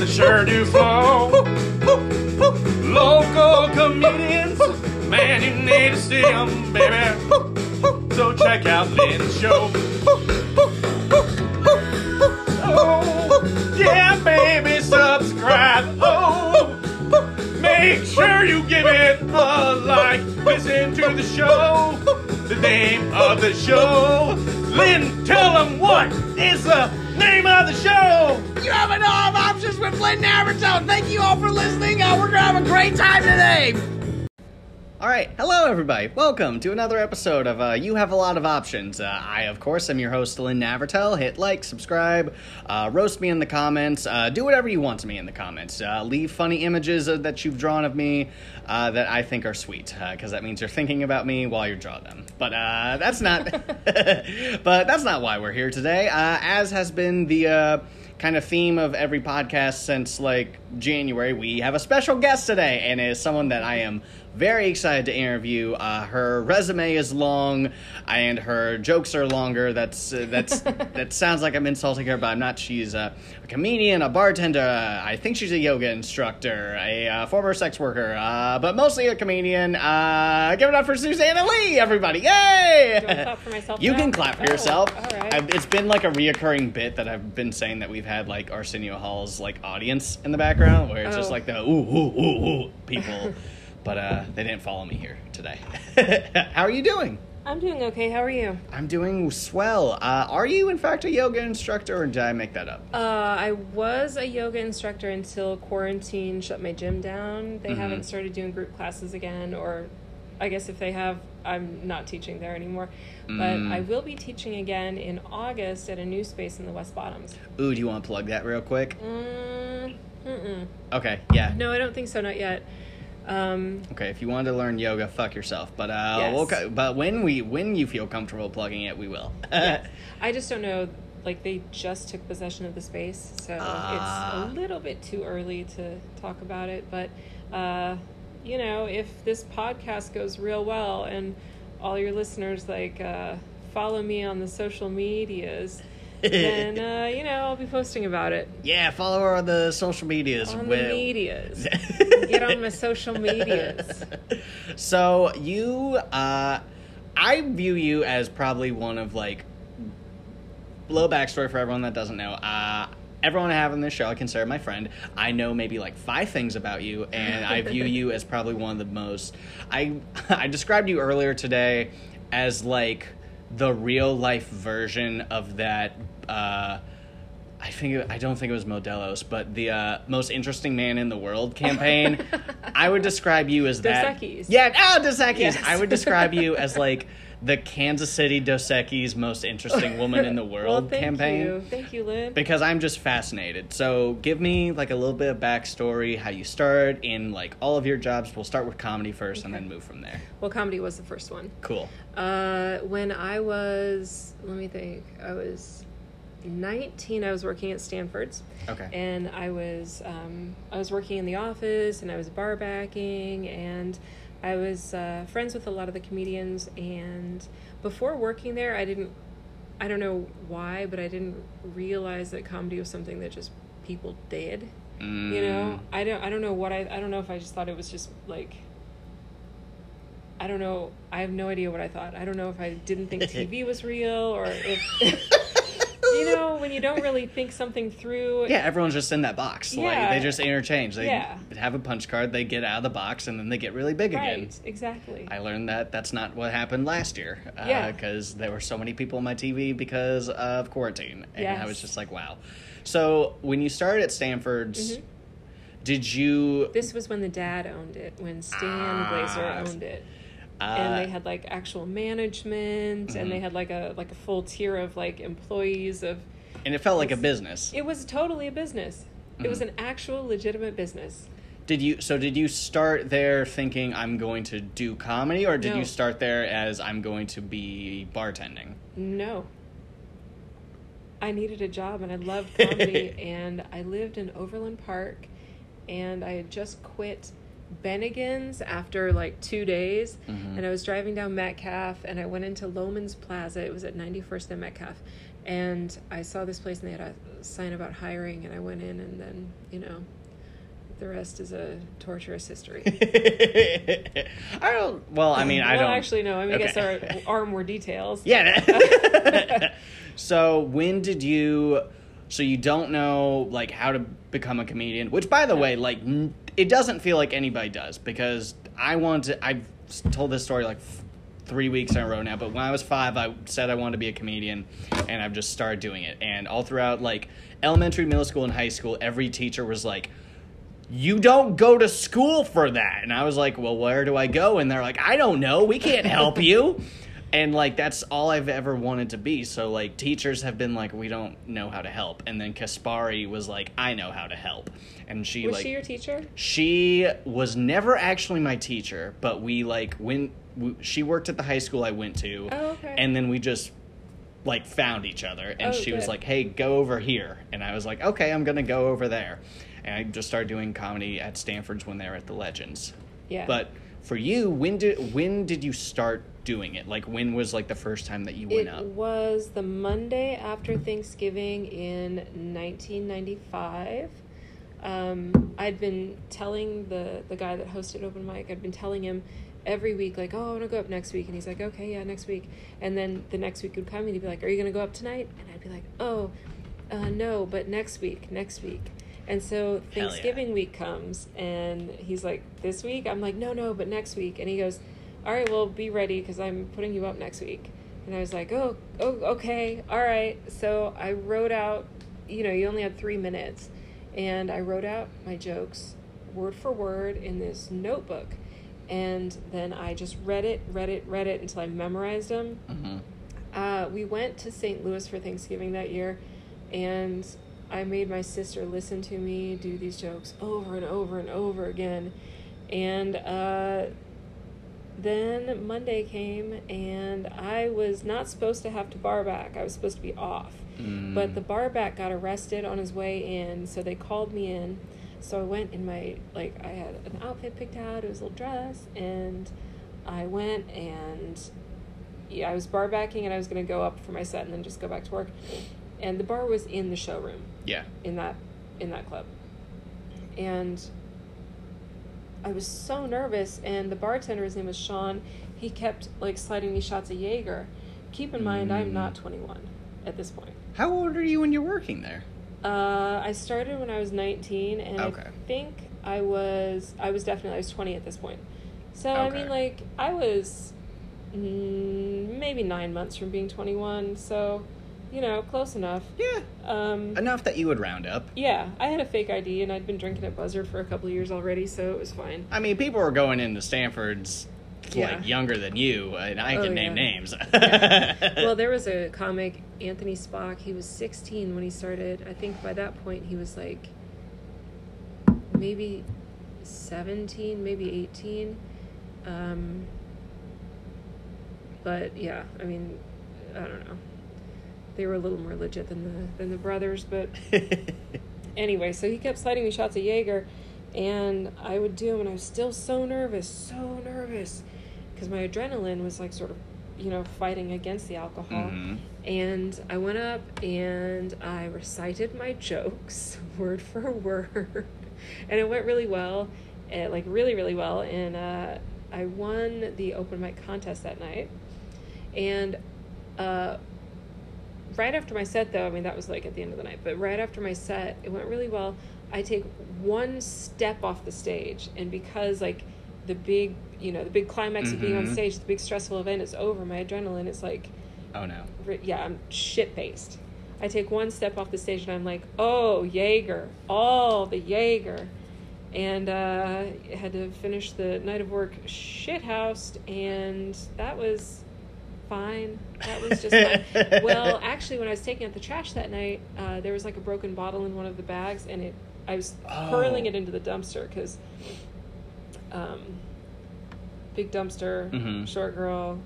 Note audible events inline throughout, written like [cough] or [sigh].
that sure do flow. Local comedians, man, you need to see them, baby. So check out Lynn's show. Oh, yeah, baby, subscribe. Oh, make sure you give it a like. Listen to the show. The name of the show. With Lynn Thank you all for listening. Uh, we're gonna have a great time today. All right, hello everybody. Welcome to another episode of uh, You Have a Lot of Options. Uh, I, of course, am your host, Lynn Navertel. Hit like, subscribe, uh, roast me in the comments, uh, do whatever you want to me in the comments. Uh, leave funny images uh, that you've drawn of me uh, that I think are sweet, because that means you're thinking about me while you draw them. But uh, that's not. [laughs] [laughs] but that's not why we're here today. Uh, as has been the. Kind of theme of every podcast since like January. We have a special guest today, and it is someone that I am very excited to interview. Uh, her resume is long, and her jokes are longer. That's uh, that's [laughs] that sounds like I'm insulting her, but I'm not. She's a, a comedian, a bartender. Uh, I think she's a yoga instructor, a uh, former sex worker, uh, but mostly a comedian. Uh, give it up for Susanna Lee, everybody! Yay! Clap for myself [laughs] You now? can clap for Oh, yourself. all right. I've, it's been like a reoccurring bit that I've been saying that we've had like Arsenio Hall's like audience in the background, where it's just Oh. like the ooh ooh ooh ooh people, [laughs] but uh, they didn't follow me here today. [laughs] How are you doing? I'm doing okay. How are you? I'm doing swell. Uh, are you in fact a yoga instructor, or did I make that up? Uh, I was a yoga instructor until quarantine shut my gym down. They Mhm. haven't started doing group classes again, or I guess if they have, I'm not teaching there anymore. But Mm. I will be teaching again in August at a new space in the West Bottoms. Ooh, do you want to plug that real quick? Mm. Okay, yeah. No, I don't think so. Not yet. Um, Okay, if you wanted to learn yoga, fuck yourself. But uh, Yes. we'll, co- but when we when you feel comfortable plugging it, we will. yes. [laughs] I just don't know. Like they just took possession of the space, so Ah. it's a little bit too early to talk about it. But uh, you know, if this podcast goes real well and all your listeners like uh, follow me on the social medias, then [laughs] uh, you know I'll be posting about it yeah, follow her on the social medias. on the medias. [laughs] Get on my social medias. [laughs] so you uh i view you as probably one of like low backstory for everyone that doesn't know uh everyone I have on this show i consider my friend i know maybe like five things about you and i view you as probably one of the most i i described you earlier today as like the real life version of that uh I think it, I don't think it was Modelo's, but the uh, most interesting man in the world campaign. [laughs] I would describe you as that. Yeah, ah, Equis. Yes. I would describe you as like [laughs] the Kansas City Dos Equis most interesting woman in the [laughs] world well, thank campaign. you, thank you, Lynn. Because I'm just fascinated. So give me like a little bit of backstory, how you start in like all of your jobs. We'll start with comedy first and then move from there. Well, comedy was the first one. Cool. Uh, when I was, let me think, I was 19. I was working at Stanford's, Okay. and I was um, I was working in the office, and I was bar backing, and I was uh, friends with a lot of the comedians. And before working there, I didn't, I don't know why, but I didn't realize that comedy was something that just people did. You know, Mm. I don't, I don't know what I, I don't know if I just thought it was just like. I don't know. I have no idea what I thought. I don't know if I didn't think [laughs] TV was real or if [laughs] you know when you don't really think something through. [laughs] Yeah, everyone's just in that box. Like Yeah. they just interchange. They Yeah. have a punch card, they get out of the box, and then they get really big Right. again. Exactly. I learned that that's not what happened last year. Yeah. Because there were so many people on my TV because of quarantine. And I was just like, wow. So when you started at Stanford's, Mhm. did you. This was when the dad owned it, when Stan Ah. Glazer owned it. Uh, and they had like actual management and they Mhm. had like a like a full tier of like employees of and it felt like a business. it was totally a business. It was Mhm. an actual legitimate business. Did you so did you start there thinking I'm going to do comedy or did No. you start there as I'm going to be bartending? No. I needed a job and I loved [laughs] comedy and I lived in Overland Park and I had just quit Bennigan's after like two days, Mm-hmm. and I was driving down Metcalf, and I went into Loehmann's Plaza. It was at 91st and Metcalf, and I saw this place, and they had a sign about hiring, and I went in, and then you know, the rest is a torturous history. [laughs] I don't. Well, I mean, I well, don't actually, no. I mean, I guess Okay. there are, are more details. Yeah. [laughs] so when did you? So you don't know like how to become a comedian, which by the way, like n- it doesn't feel like anybody does because I want to. I've told this story like f- three weeks in a row now, but when I was five, I said I wanted to be a comedian, and I've just started doing it. And all throughout like elementary, middle school, and high school, every teacher was like you don't go to school for that. And I was like, well, where do I go? And they're like, I don't know. We can't help you. [laughs] And like, that's all I've ever wanted to be. So like, teachers have been like, we don't know how to help. And then Kaspari was like, I know how to help. And she Was like, she your teacher? she was never actually my teacher, but we like when we, she worked at the high school I went to, Oh, okay. and then we just like found each other. And Oh, she was like, "Hey, go over here," and I was like, "Okay, I'm gonna go over there." And I just started doing comedy at Stanford's when they were at the Legends. Yeah. But for you, when did when did you start doing it? Like, when was like the first time that you went up? It was the Monday after Thanksgiving in 1995. Um, I'd been telling the the guy that hosted open mic. I'd been telling him every week, like, "Oh, I want to go up next week," and he's like, "Okay, yeah, next week." And then the next week would come, and he'd be like, "Are you gonna go up tonight?" And I'd be like, "Oh, uh, no, but next week, next week." And so yeah. Thanksgiving week comes, and he's like, "This week?" I'm like, "No, no, but next week." And he goes, "All right, well, be ready because I'm putting you up next week." And I was like, "Oh, oh, okay, all right." So I wrote out, you know, you only had three minutes, and I wrote out my jokes word for word in this notebook, and then I just read it, read it, read it until I memorized them. hmm Uh, we went to St. Louis for Thanksgiving that year, and I made my sister listen to me do these jokes over and over and over again. And uh, then Monday came, and I was not supposed to have to bar back. I was supposed to be off. Mm. But the bar back got arrested on his way in, so they called me in. So I went in my like I had an outfit picked out, it was a little dress, and I went and yeah, I was bar backing and I was gonna go up for my set and then just go back to work. And the bar was in the showroom Yeah. in that in that club. And I was so nervous and the bartender, his name was Sean, he kept like sliding me shots of Jaeger. Keep in mind I'm Mm. not twenty one at this point. How old are you when you're working there? Uh, I started when I was 19, and Okay. I think I was I was definitely I was 20 at this point. So I mean, like I was mm, maybe nine months from being 21. So you know, close enough. Yeah. Um, Enough that you would round up. yeah, I had a fake ID, and I'd been drinking at Buzzard for a couple of years already, so it was fine. I mean, people were going into Stanford's Yeah. like younger than you, and I Oh, can name yeah. names. [laughs] well, there was a comic, Anthony Spock. He was 16 when he started. I think by that point he was like maybe 17, maybe 18. Um, but yeah, I mean, I don't know. They were a little more legit than the than the brothers, but [laughs] anyway, so he kept sliding me shots of Jaeger, and I would do them, and I was still so nervous, so nervous, because my adrenaline was like sort of, you know, fighting against the alcohol. Mhm. And I went up and I recited my jokes [laughs] word for word, and it went really well, and like really, really well. And uh, I won the open mic contest that night, and. Uh, right after my set though i mean that was like at the end of the night but right after my set it went really well i take one step off the stage and because like the big you know the big climax of being on Mhm. stage the big stressful event is over my adrenaline is like oh no. yeah i'm shit faced i take one step off the stage and i'm like oh jaeger all the jaeger and uh, had to finish the night of work shit housed and that was fine that was just fine [laughs] well actually when i was taking out the trash that night uh, there was like a broken bottle in one of the bags and it i was hurling Oh. it into the dumpster because um, big dumpster Mhm. short girl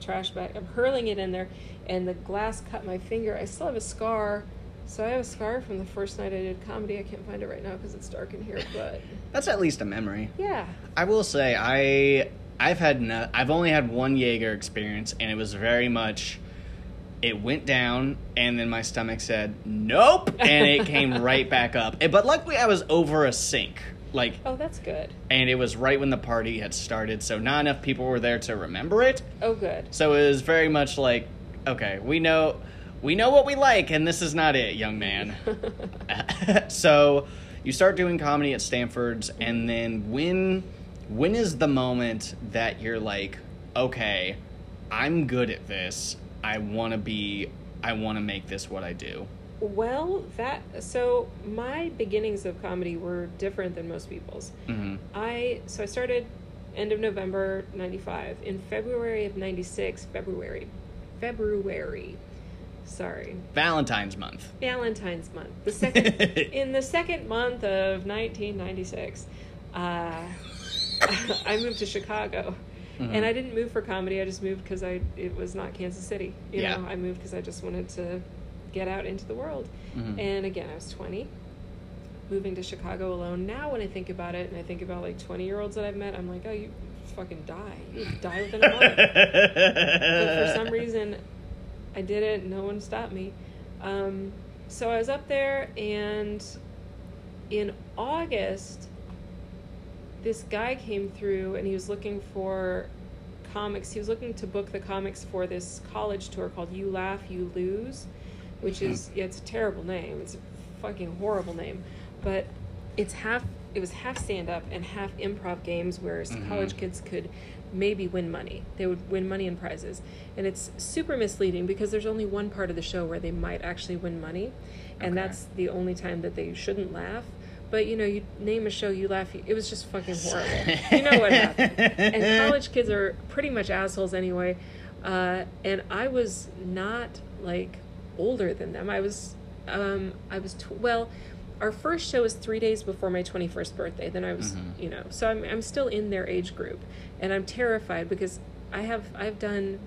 trash bag i'm hurling it in there and the glass cut my finger i still have a scar So I have a scar from the first night I did comedy. I can't find it right now because it's dark in here, but That's at least a memory. yeah. I will say I I've had no, I've only had one Jaeger experience, and it was very much. It went down, and then my stomach said nope, and it came [laughs] right back up. But luckily, I was over a sink, like, Oh, that's good. and it was right when the party had started, so not enough people were there to remember it. Oh, good. So it was very much like, okay, we know, we know what we like, and this is not it, young man. [laughs] [laughs] so you start doing comedy at Stanford's, and then when when is the moment that you're like, okay, I'm good at this. I want to be. I want to make this what I do. Well, that so my beginnings of comedy were different than most people's. hmm I so I started end of November 95. In February of 96, February. February. Sorry. Valentine's month. Valentine's month. The [laughs] second in the second month of 1996, uh, [laughs] I moved to Chicago, Mm-hmm. and I didn't move for comedy. I just moved because I it was not Kansas City. You Yeah. know, I moved because I just wanted to get out into the world. Mhm. And again, I was 20, moving to Chicago alone. Now, when I think about it, and I think about like 20 year olds that I've met, I'm like, oh, you fucking die. You [laughs] die within a month but for some reason I did it. No one stopped me. Um, so I was up there, and in August, this guy came through, and he was looking for comics. He was looking to book the comics for this college tour called "You Laugh, You Lose," which is hmm. yeah, it's a terrible name. It's a fucking horrible name, but it's half. It was half stand up and half improv games where s mm-hmm. college kids could maybe win money. They would win money and prizes. And it's super misleading because there's only one part of the show where they might actually win money. And Okay. that's the only time that they shouldn't laugh. But you know, you name a show, you laugh. It was just fucking [laughs] horrible. you know what happened. And college kids are pretty much assholes anyway. Uh, and I was not like older than them. I was, um, I was tw- well. Our first show was three days before my twenty first birthday. Then I was, you know, so I'm I'm still in their age group, and I'm terrified because I have I've done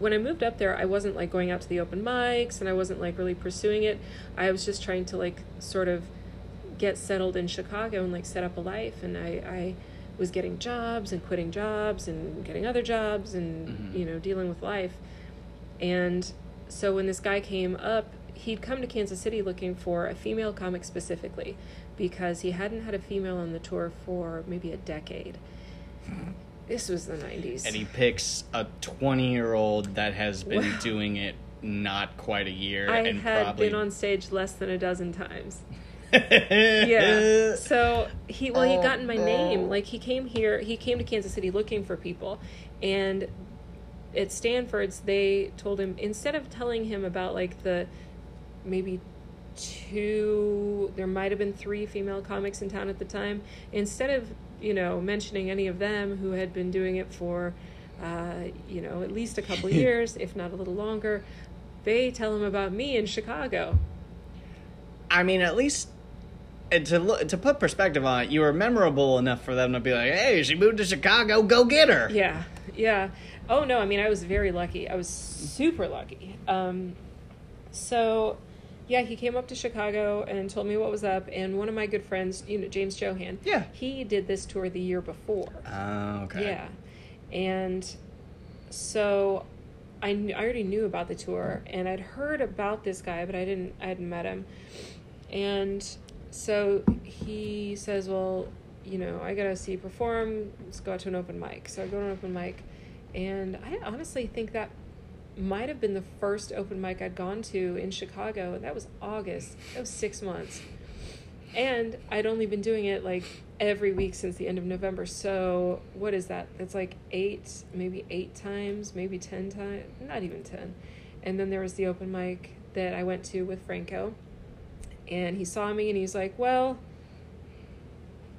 when I moved up there, I wasn't like going out to the open mics and I wasn't like really pursuing it. I was just trying to like sort of get settled in Chicago and like set up a life. And I, I was getting jobs and quitting jobs and getting other jobs and, mm-hmm. you know, dealing with life. And so when this guy came up, he'd come to Kansas City looking for a female comic specifically because he hadn't had a female on the tour for maybe a decade. Hmm. This was the 90s. and he picks a 20 year old that has been Wow. doing it not quite a year I and had probably been on stage less than a dozen times. Yeah. [laughs] So he well he'd Oh, gotten my no. name. Like he came here he came to Kansas City looking for people and at Stanford's they told him instead of telling him about like the maybe two there might have been three female comics in town at the time instead of you know mentioning any of them who had been doing it for uh, you know at least a couple [laughs] years if not a little longer they tell him about me in chicago I mean, at least and to look, to put perspective on it, you were memorable enough for them to be like, "Hey, she moved to Chicago. Go get her." Yeah, yeah. Oh no, I mean I was very lucky. I was super lucky. Um, so, yeah, he came up to Chicago and told me what was up. And one of my good friends, you know, James Johan, Yeah. he did this tour the year before. Oh, okay. Yeah, and so I kn- I already knew about the tour and I'd heard about this guy, but I didn't I hadn't met him. And so he says, "Well, you know, I gotta see you perform. Let's go out to an open mic." So I go to an open mic, and I honestly think that might have been the first open mic I'd gone to in Chicago, and that was August. That was six months and I'd only been doing it like every week since the end of November. So what is that? It's like eight, maybe eight times, maybe ten times, not even ten. And then there was the open mic that I went to with Franco, and he saw me and he's like, "Well,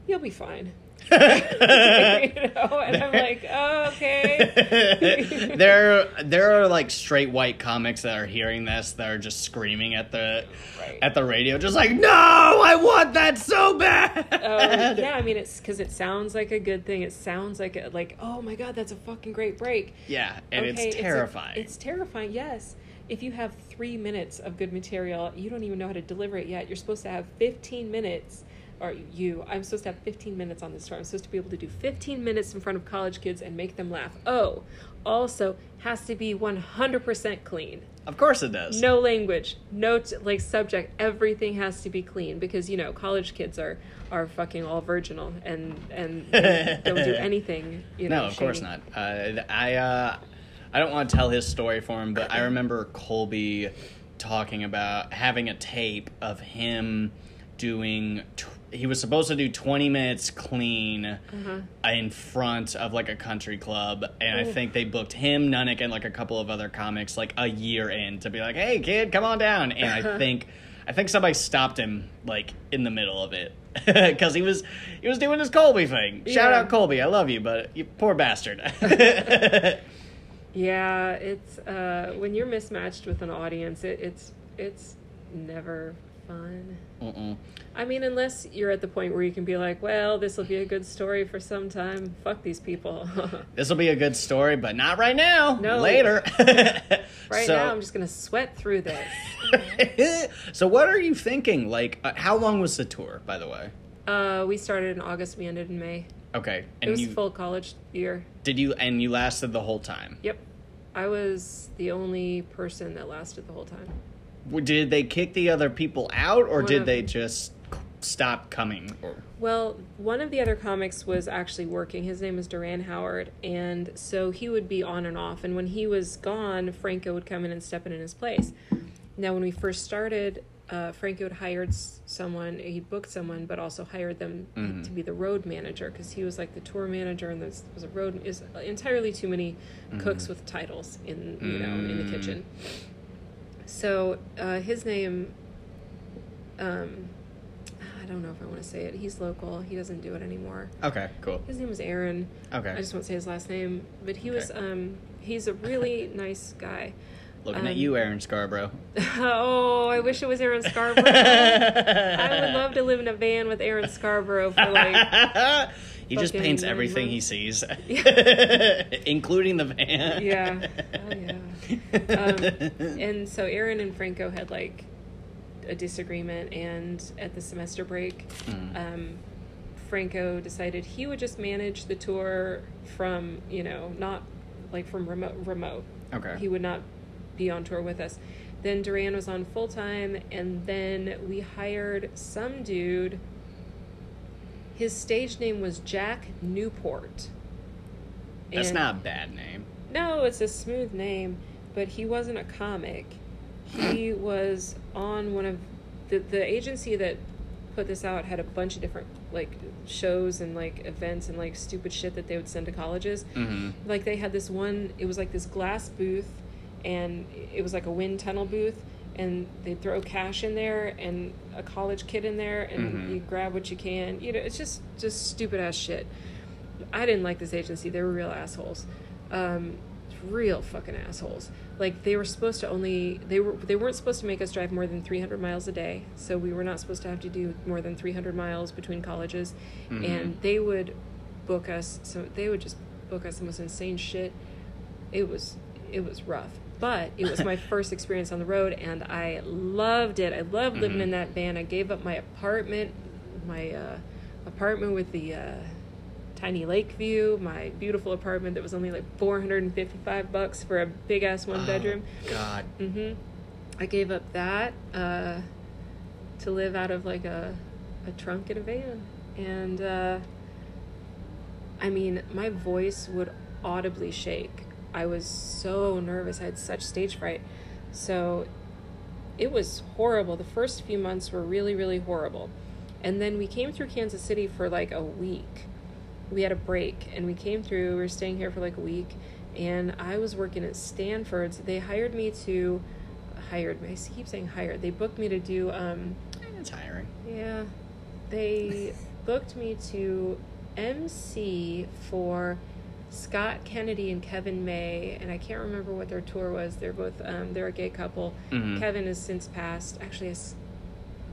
you'll be fine." [laughs] you know, and I'm like, oh, okay. [laughs] there, there are like straight white comics that are hearing this that are just screaming at the Right. at the radio, just like, "No, I want that so bad." Oh yeah, I mean it's because it sounds like a good thing. It sounds like a, like oh my god, that's a fucking great break. Yeah, and Okay, it's a- terrifying. It's, terrifying, yes. If you have three minutes of good material, you don't even know how to deliver it yet. You're supposed to have 15 minutes, or you, I'm supposed to have 15 minutes on this tour. I'm supposed to be able to do 15 minutes in front of college kids and make them laugh. Oh, also has to be 100% clean. Of course it does. No language, no t- like subject. Everything has to be clean because you know college kids are are fucking all virginal and and, and [laughs] don't do anything. You know, No, of course not. Uh, I uh, I don't want to tell his story for him, but I remember Colby talking about having a tape of him doing. He was supposed to do twenty minutes clean Uh-huh. in front of like a country club, and I think they booked him, Nunnick, and like a couple of other comics like a year in to be like, "Hey, kid, come on down." And I [laughs] think. I think somebody stopped him like in the middle of it [laughs] because he was he was doing his Colby thing. Shout out Colby, I love you, but you poor bastard. [laughs] Yeah, it's uh, when you're mismatched with an audience, it, it's it's never fun. Mm-mm. I mean, unless you're at the point where you can be like, well, this will be a good story for some time. Fuck these people. [laughs] This will be a good story, but not right now. No. Later. [laughs] [laughs] right so, now, I'm just gonna sweat through this. so what are you thinking? Like, uh, how long was the tour, by the way? Uh, we started in August. We ended in May. Okay, It was you full college year. did you and you lasted the whole time. Yep. I was the only person that lasted the whole time. Did they kick the other people out, or One did of- they just stop coming? Or Well, one of the other comics was actually working. His name is Duran Howard, and so he would be on and off. And when he was gone, Franco would come in and step in in his place. Now, when we first started, uh, Franco had hired someone. He booked someone, but also hired them Mhm. to be the road manager because he was like the tour manager, and there was a road is entirely too many cooks with titles in you know in the kitchen. So uh, his name, um, I don't know if I want to say it. He's local. He doesn't do it anymore. okay, cool. His name was Aaron. Okay, I just won't say his last name, but he was um he's a really nice guy. Looking at um, you, Aaron Scarborough. [laughs] oh, I wish it was Aaron Scarborough. [laughs] I would love to live in a van with Aaron Scarborough for like [laughs] he just paints everything he sees, including the van. Yeah. Oh, yeah. Um, and so Aaron and Franco had like a disagreement, and at the semester break, Mm. um, Franco decided he would just manage the tour from you know not like from remote remote. okay. He would not be on tour with us. Then Duran was on full time, and then we hired some dude. His stage name was Jack Newport. That's And- not a bad name. no, it's a smooth name, but he wasn't a comic. He [clears throat] was on one of the the agency that put this out had a bunch of different like shows and like events and like stupid shit that they would send to colleges. hmm Like they had this one, it was like this glass booth, and it was like a wind tunnel booth, and they'd throw cash in there and a college kid in there, and Mhm. you grab what you can. You know, it's just just stupid ass shit. I didn't like this agency; they were real assholes, um, real fucking assholes. Like they were supposed to only they were they weren't supposed to make us drive more than three hundred miles a day, so we were not supposed to have to do more than three hundred miles between colleges, Mhm. and they would book us. So they would just book us the most insane shit. It was it was rough, but it was my [laughs] first experience on the road, and I loved it. I loved living Mhm. in that van. I gave up my apartment, my uh, apartment with the uh, tiny lake view, my beautiful apartment that was only like four hundred and fifty five bucks for a big ass one bedroom. Oh, God. hmm I gave up that uh, to live out of like a, a trunk in a van. And uh, I mean, my voice would audibly shake. I was so nervous. I had such stage fright. So it was horrible. The first few months were really, really horrible. And then we came through Kansas City for like a week. We had a break and we came through. We were staying here for like a week. And I was working at Stanford's. They hired me to, hired me. I keep saying hired. They booked me to do, um, It's hiring. yeah, they [laughs] booked me to MC for Scott Kennedy and Kevin May, and I can't remember what their tour was. They're both um, they're a gay couple. Mhm. Kevin has since passed. Actually,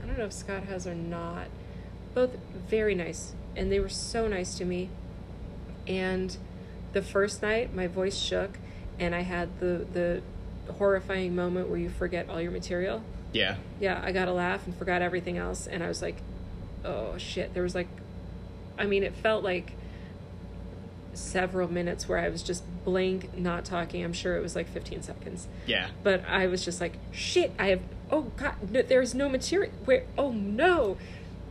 I don't know if Scott has or not. Both very nice, and they were so nice to me. And the first night, my voice shook, and I had the the horrifying moment where you forget all your material. Yeah. Yeah, I got a laugh and forgot everything else, and I was like, "Oh shit!" There was like, I mean, it felt like several minutes where I was just blank, not talking. I'm sure it was like 15 seconds, Yeah. but I was just like, "Shit!" I have. Oh god, no, there's no material. Where? Oh no!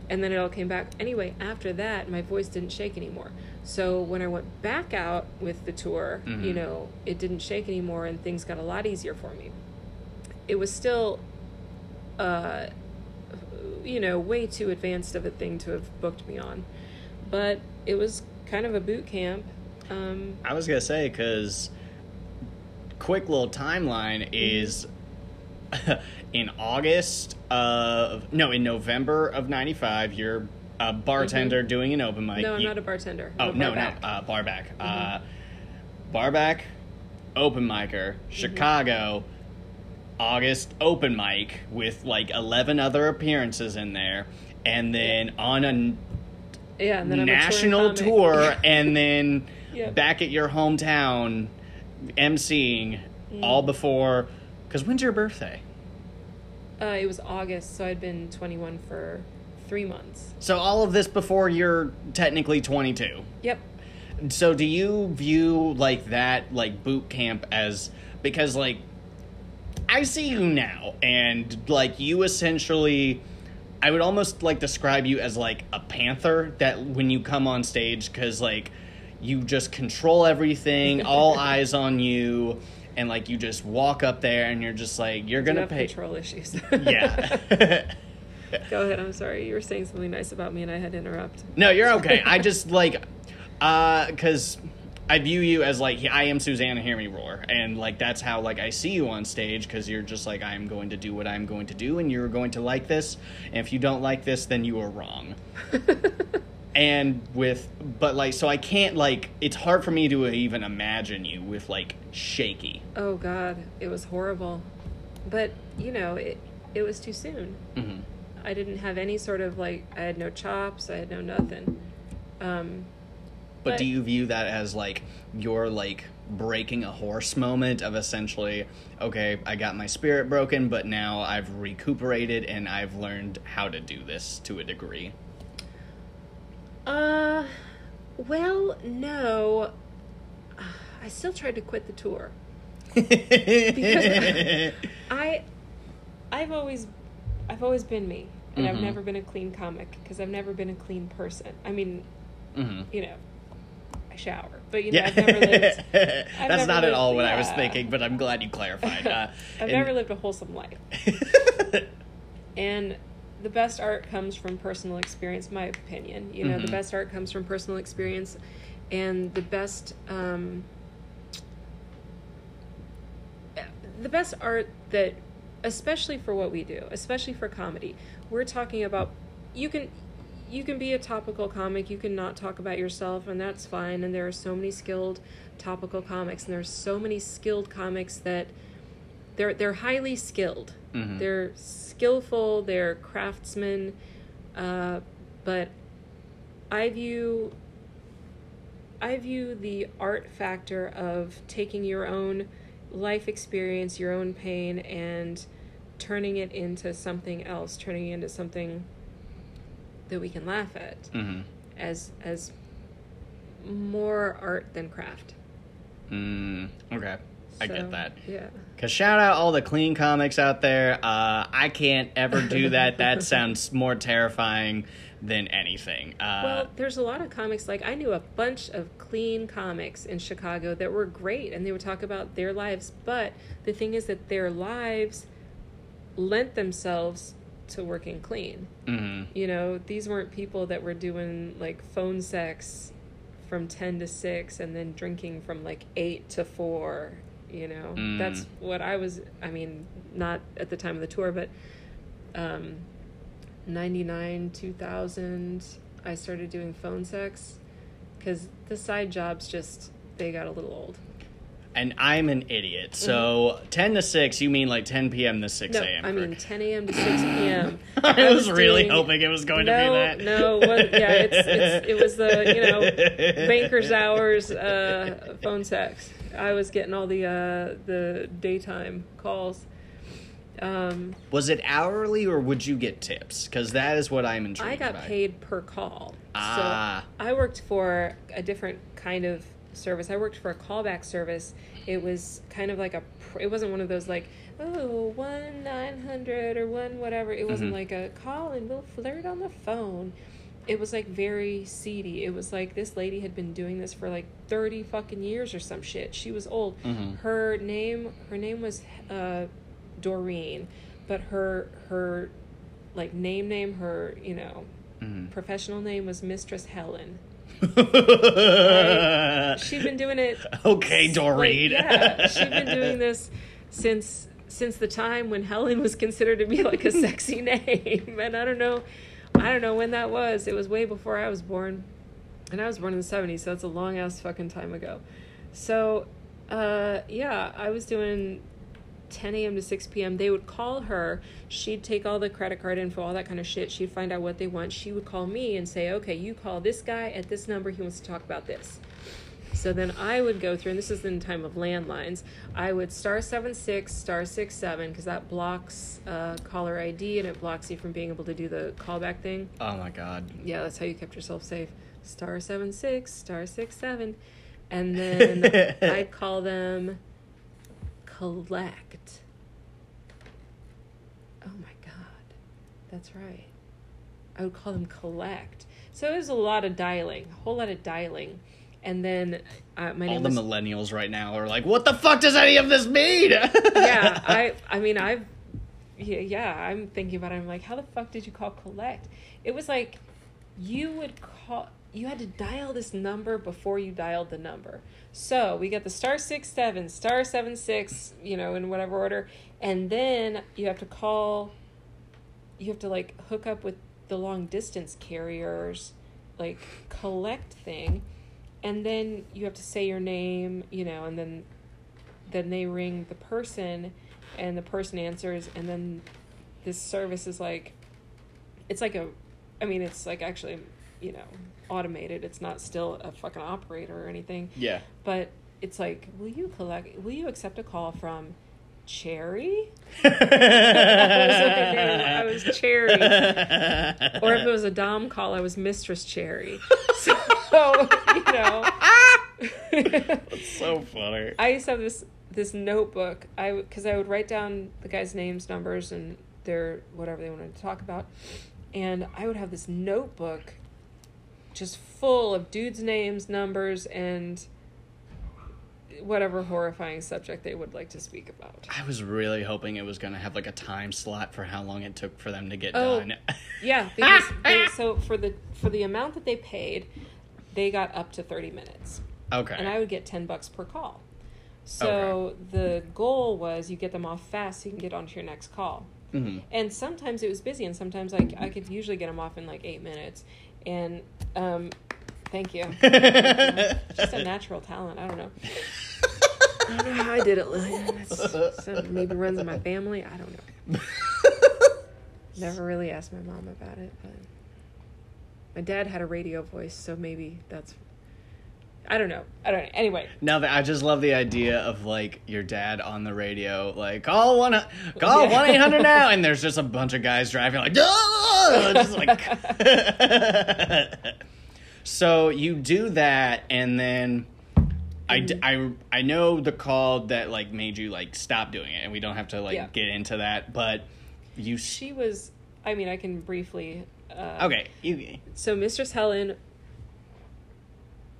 And then it all came back. Anyway, after that, my voice didn't shake anymore. So when I went back out with the tour, you Mhm. know, it didn't shake anymore, and things got a lot easier for me. It was still uh, you know, way too advanced of a thing to have booked me on. But it was kind of a boot camp. Um, I was gonna say because quick little timeline is [laughs] in August of no in November of '95 you're a bartender doing an open mic. no, I'm You- not a bartender. Oh I'm a no, no, barback. uh, barback. Uh, barback, open micer, Chicago, August open mic with like eleven other appearances in there, and then on a yeah, and then I'm a touring national tour, [laughs] and then Yep. back at your hometown, emceeing Mm. all before. Because when's your birthday? Uh, it was August, so I'd been 21 for three months. So all of this before you're technically 22. Yep. So do you view like that like boot camp as because like I see you now and like you essentially I would almost like describe you as like a panther that when you come on stage cuz like you just control everything, all [laughs] eyes on you and like you just walk up there and you're just like you're have pay control issues. [laughs] Yeah. [laughs] Go ahead. I'm sorry. You were saying something nice about me, and I had to interrupt. No, you're okay. I just like, uh, cause I view you as like I am Susanna, hear me roar, and like that's how like I see you on stage because you're just like I'm going to do what I'm going to do, and you're going to like this, and if you don't like this, then you are wrong. And with, but like, so I can't like, it's hard for me to even imagine you with like shaky. Oh God, it was horrible. But you know, it it was too soon. hmm I didn't have any sort of like. I had no chops. I had no nothing. Um, But, But- do you view that as like your like breaking a horse moment of essentially, okay, I got my spirit broken, but now I've recuperated and I've learned how to do this to a degree. Uh, well, no. [sighs] I still tried to quit the tour. [laughs] I, I've always, I've always been me, and I've Mhm. never been a clean comic because I've never been a clean person. I mean, hmm you know, I shower, but you know, Yeah, I've never lived. [laughs] that's never not at all what I was thinking, but I'm glad you clarified. Uh, [laughs] I've and- never lived a wholesome life. And the best art comes from personal experience, my opinion. You know, the Mhm. best art comes from personal experience, and the best, um, the best art that, especially for what we do, especially for comedy, we're talking about. You can, you can be a topical comic. You can not talk about yourself, and that's fine. And there are so many skilled topical comics, and there's so many skilled comics that they're they're highly skilled. Mhm. They're skillful. They're craftsmen, uh, but I view I view the art factor of taking your own life experience, your own pain, and turning it into something else, turning it into something that we can laugh at Mhm. as as more art than craft. Mm, okay, I So, get that. Yeah. Cause shout out all the clean comics out there. Uh, I can't ever do that. [laughs] that sounds more terrifying than anything. Uh, Well, there's a lot of comics. Like I knew a bunch of clean comics in Chicago that were great, and they would talk about their lives. But the thing is that their lives lent themselves to working clean. mhm. You know, these weren't people that were doing like phone sex from ten to six, and then drinking from like eight to four. You know, Mm. that's what I was. I mean, not at the time of the tour, but um, 99 2000 i started doing phone sex because the side jobs just they got a little old And I'm an idiot. So 10 to 6, you mean like 10 p.m. to 6 Mm-hmm. no a.m. i mean 10 a.m to 6 p.m [laughs] I was really doing- hoping it was going no, to be that. no what, yeah it's, it's it was the you know [laughs] banker's hours uh phone sex I was getting all the uh, the daytime calls. Um, Was it hourly or would you get tips? Because that is what I'm intrigued I got by. paid per call. Ah. So I worked for a different kind of service. I worked for a callback service. It was kind of like a. It wasn't one of those like oh one nine hundred or one whatever. It wasn't Mhm. like a call and we'll flirt on the phone. It was like very seedy. It was like this lady had been doing this for like thirty fucking years or some shit. She was old. Mhm. Her name her name was uh, Doreen, but her her like name name her you know Mhm. professional name was Mistress Helen. Right? [laughs] She'd been doing it. okay, like, Doreen. yeah, she'd been doing [laughs] this since since the time when Helen was considered to be like a sexy [laughs] name, and I don't know, I don't know when that was. It was way before I was born, and I was born in the '70s, so it's a long ass fucking time ago. So, uh, yeah, I was doing 10 a.m. to 6 p.m. They would call her. She'd take all the credit card info, all that kind of shit. She'd find out what they want. She would call me and say, okay, you call this guy at this number. He wants to talk about this. So then I would go through, and this is in time of landlines. I would star seven six star six seven because that blocks uh, caller ID and it blocks you from being able to do the callback thing. oh my god. Yeah, that's how you kept yourself safe. Star seven six, star six seven, and then [laughs] I'd call them collect. Oh my god, that's right. I would call them collect. So it was a lot of dialing, a whole lot of dialing, and then uh, my All the was millennials right now are like, "What the fuck does any of this mean?" [laughs] yeah, I I mean I've yeah, yeah, I'm thinking about it. I'm like, how the fuck did you call collect? It was like you would call you had to dial this number before you dialed the number. So we got the star six seven, star seven six, you know, in whatever order, and then you have to call you have to like hook up with the long distance carriers like collect thing and then you have to say your name you know and then then they ring the person and the person answers and then this service is like it's like a i mean it's like actually you know automated it's not still a fucking operator or anything yeah. but it's like will you collect will you accept a call from cherry [laughs] I was Cherry. or if it was a dom call i was mistress cherry [laughs] so you know [laughs] that's so funny. I used to have this this notebook. I because I would write down the guys' names, numbers, and their whatever they wanted to talk about, and I would have this notebook, just full of dudes' names, numbers, and whatever horrifying subject they would like to speak about. I was really hoping it was gonna have like a time slot for how long it took for them to get Oh. done. Yeah, because [laughs] they, so for the for the amount that they paid, they got up to thirty minutes. okay. and I would get 10 bucks per call. So the goal was you get them off fast so you can get onto your next call. Mhm. And sometimes it was busy, and sometimes I, I could usually get them off in like eight minutes. And um, thank you. [laughs] Just a natural talent. I don't know. I don't know how I did it, Lillian. It's, maybe runs in my family. I don't know. [laughs] Never really asked my mom about it, but my dad had a radio voice, so maybe that's. I don't know. I don't know. Anyway, Now that I just love the idea of like your dad on the radio, like call one, call one eight hundred now, and there's just a bunch of guys driving like, just like. [laughs] so you do that, and then I, d- I I know the call that like made you like stop doing it, and we don't have to like Yeah. get into that, but you. s- she was. I mean, I can briefly. Uh, Okay, you. so mistress helen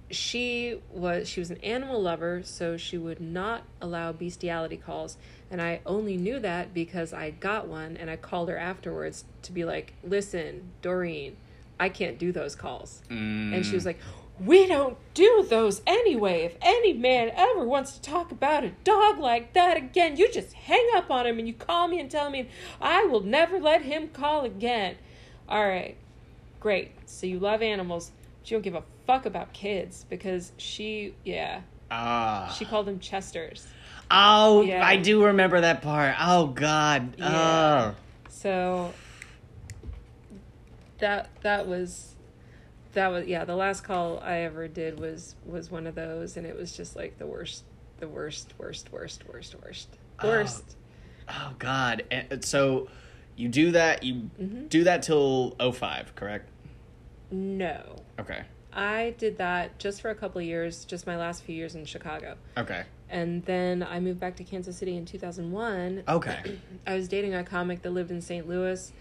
she was she was an animal lover so she would not allow bestiality calls. And i only knew that because i got one and i called her afterwards to be like listen doreen i can't do those calls. And she was like we don't do those anyway. If any man ever wants to talk about a dog like that again you just hang up on him and you call me and tell me i will never let him call again all right great so you love animals but you don't give a fuck about kids because she yeah Ah. she called them chesters oh, Yeah. I do remember that part. Oh God. Yeah. Oh. So that that was that was yeah, the last call I ever did was was one of those and it was just like the worst the worst, worst, worst, worst, worst, Oh. worst. Oh God! And so you do that. You Mm-hmm. do that till 05, correct? No, Okay. I did that just for a couple of years, just my last few years in Chicago, Okay. and then I moved back to Kansas City in two thousand one. Okay. [clears throat] I was dating a comic that lived in St. Louis,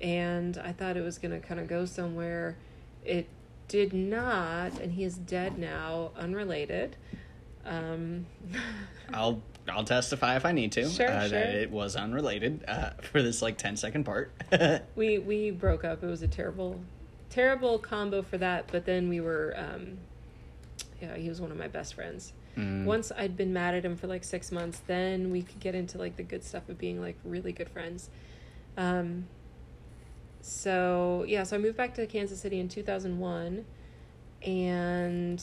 and I thought it was going to kind of go somewhere. It did not, and he is dead now, unrelated. Um, [laughs] I'll I'll testify if I need to. Sure, uh, sure. That it was unrelated uh, [laughs] for this like 10 second part. [laughs] we we broke up. It was a terrible, terrible combo for that. But then we were, um, yeah, he was one of my best friends. Mm. Once I'd been mad at him for like six months, then we could get into like the good stuff of being like really good friends. Um, so yeah, so I moved back to Kansas City in two thousand one, and